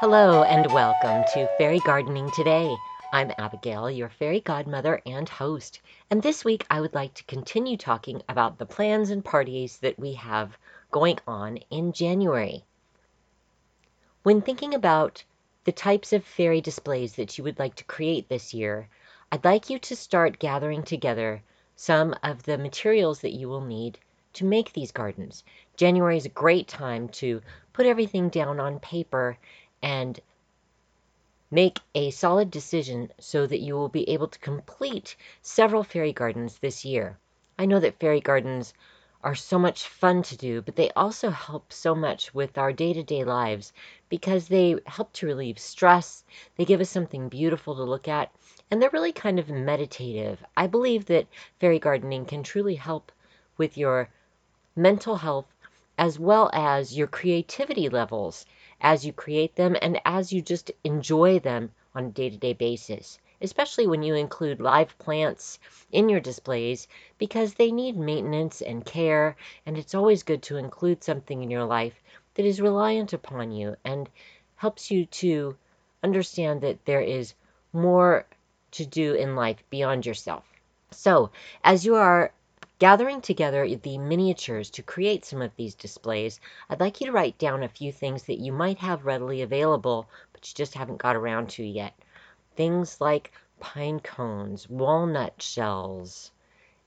Hello and welcome to Fairy Gardening Today. I'm Abigail, your fairy godmother and host. And this week I would like to continue talking about the plans and parties that we have going on in January. When thinking about the types of fairy displays that you would like to create this year, I'd like you to start gathering together some of the materials that you will need to make these gardens. January is a great time to put everything down on paper and make a solid decision so that you will be able to complete several fairy gardens this year. I know that fairy gardens are so much fun to do, but they also help so much with our day to day lives because they help to relieve stress. They give us something beautiful to look at, and they're really kind of meditative. I believe that fairy gardening can truly help with your mental health as well as your creativity levels as you create them and as you just enjoy them on a day to day basis, especially when you include live plants in your displays because they need maintenance and care, and it's always good to include something in your life that is reliant upon you and helps you to understand that there is more to do in life beyond yourself. So, as you are Gathering together the miniatures to create some of these displays, I'd like you to write down a few things that you might have readily available, but you just haven't got around to yet. Things like pine cones, walnut shells,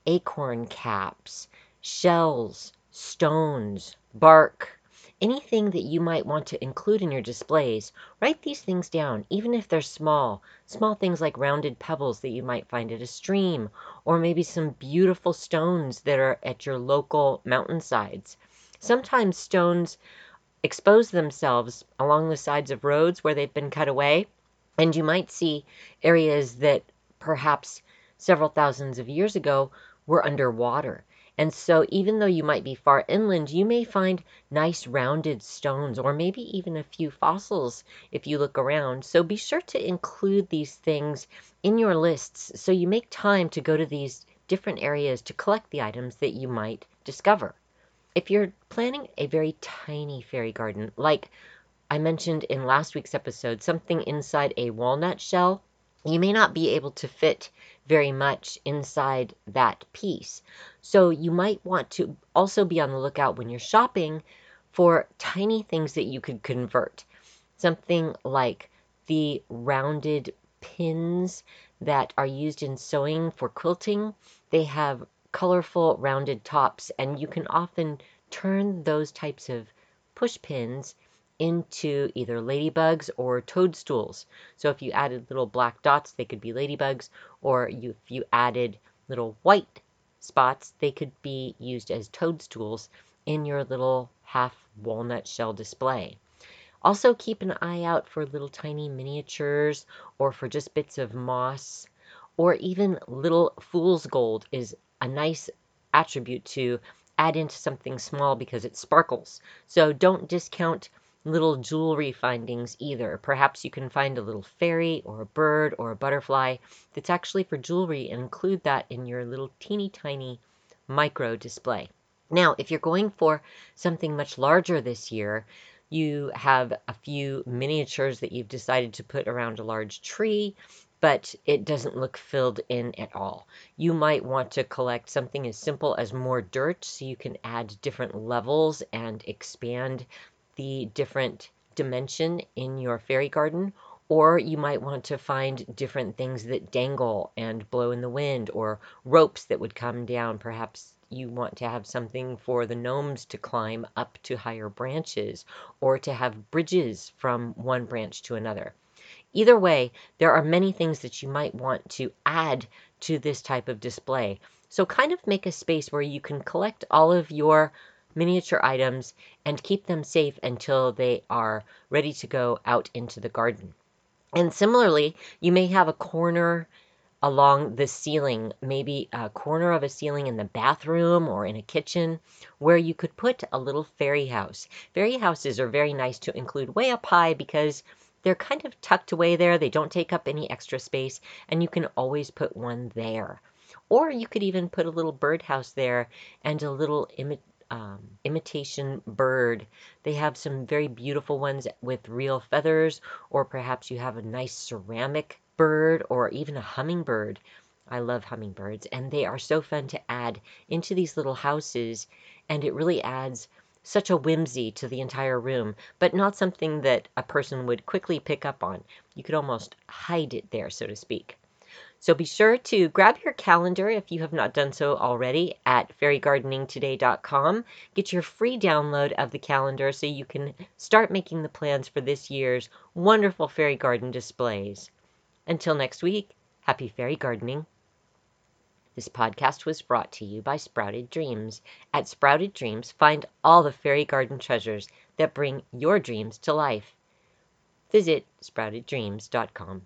acorn caps, shells, stones, bark, anything that you might want to include in your displays, write these things down, even if they're small. Small things like rounded pebbles that you might find at a stream, or maybe some beautiful stones that are at your local mountainsides. Sometimes stones expose themselves along the sides of roads where they've been cut away, and you might see areas that perhaps several thousands of years ago were underwater. And so even though you might be far inland, you may find nice rounded stones or maybe even a few fossils if you look around. So be sure to include these things in your lists so you make time to go to these different areas to collect the items that you might discover. If you're planning a very tiny fairy garden, like I mentioned in last week's episode, something inside a walnut shell, you may not be able to fit very much inside that piece. So you might want to also be on the lookout when you're shopping for tiny things that you could convert. Something like the rounded pins that are used in sewing for quilting. They have colorful rounded tops and you can often turn those types of push pins into either ladybugs or toadstools. So if you added little black dots, they could be ladybugs, or you, if you added little white spots, they could be used as toadstools in your little half walnut shell display. Also keep an eye out for little tiny miniatures or for just bits of moss or even little fool's gold is a nice attribute to add into something small because it sparkles. So don't discount little jewelry findings either. Perhaps you can find a little fairy or a bird or a butterfly that's actually for jewelry and include that in your little teeny tiny micro display. Now, if you're going for something much larger this year, you have a few miniatures that you've decided to put around a large tree, but it doesn't look filled in at all. You might want to collect something as simple as more dirt so you can add different levels and expand the different dimension in your fairy garden, or you might want to find different things that dangle and blow in the wind, or ropes that would come down. Perhaps you want to have something for the gnomes to climb up to higher branches, or to have bridges from one branch to another. Either way, there are many things that you might want to add to this type of display. So kind of make a space where you can collect all of your miniature items and keep them safe until they are ready to go out into the garden. And similarly, you may have a corner along the ceiling, maybe a corner of a ceiling in the bathroom or in a kitchen, where you could put a little fairy house. Fairy houses are very nice to include way up high because they're kind of tucked away there. They don't take up any extra space, and you can always put one there. Or you could even put a little birdhouse there and a little um, imitation bird. They have some very beautiful ones with real feathers, or perhaps you have a nice ceramic bird or even a hummingbird. I love hummingbirds, and they are so fun to add into these little houses, and it really adds such a whimsy to the entire room, but not something that a person would quickly pick up on. You could almost hide it there, so to speak. So be sure to grab your calendar if you have not done so already at fairygardeningtoday.com. Get your free download of the calendar so you can start making the plans for this year's wonderful fairy garden displays. Until next week, happy fairy gardening. This podcast was brought to you by Sprouted Dreams. At Sprouted Dreams, find all the fairy garden treasures that bring your dreams to life. Visit sprouteddreams.com.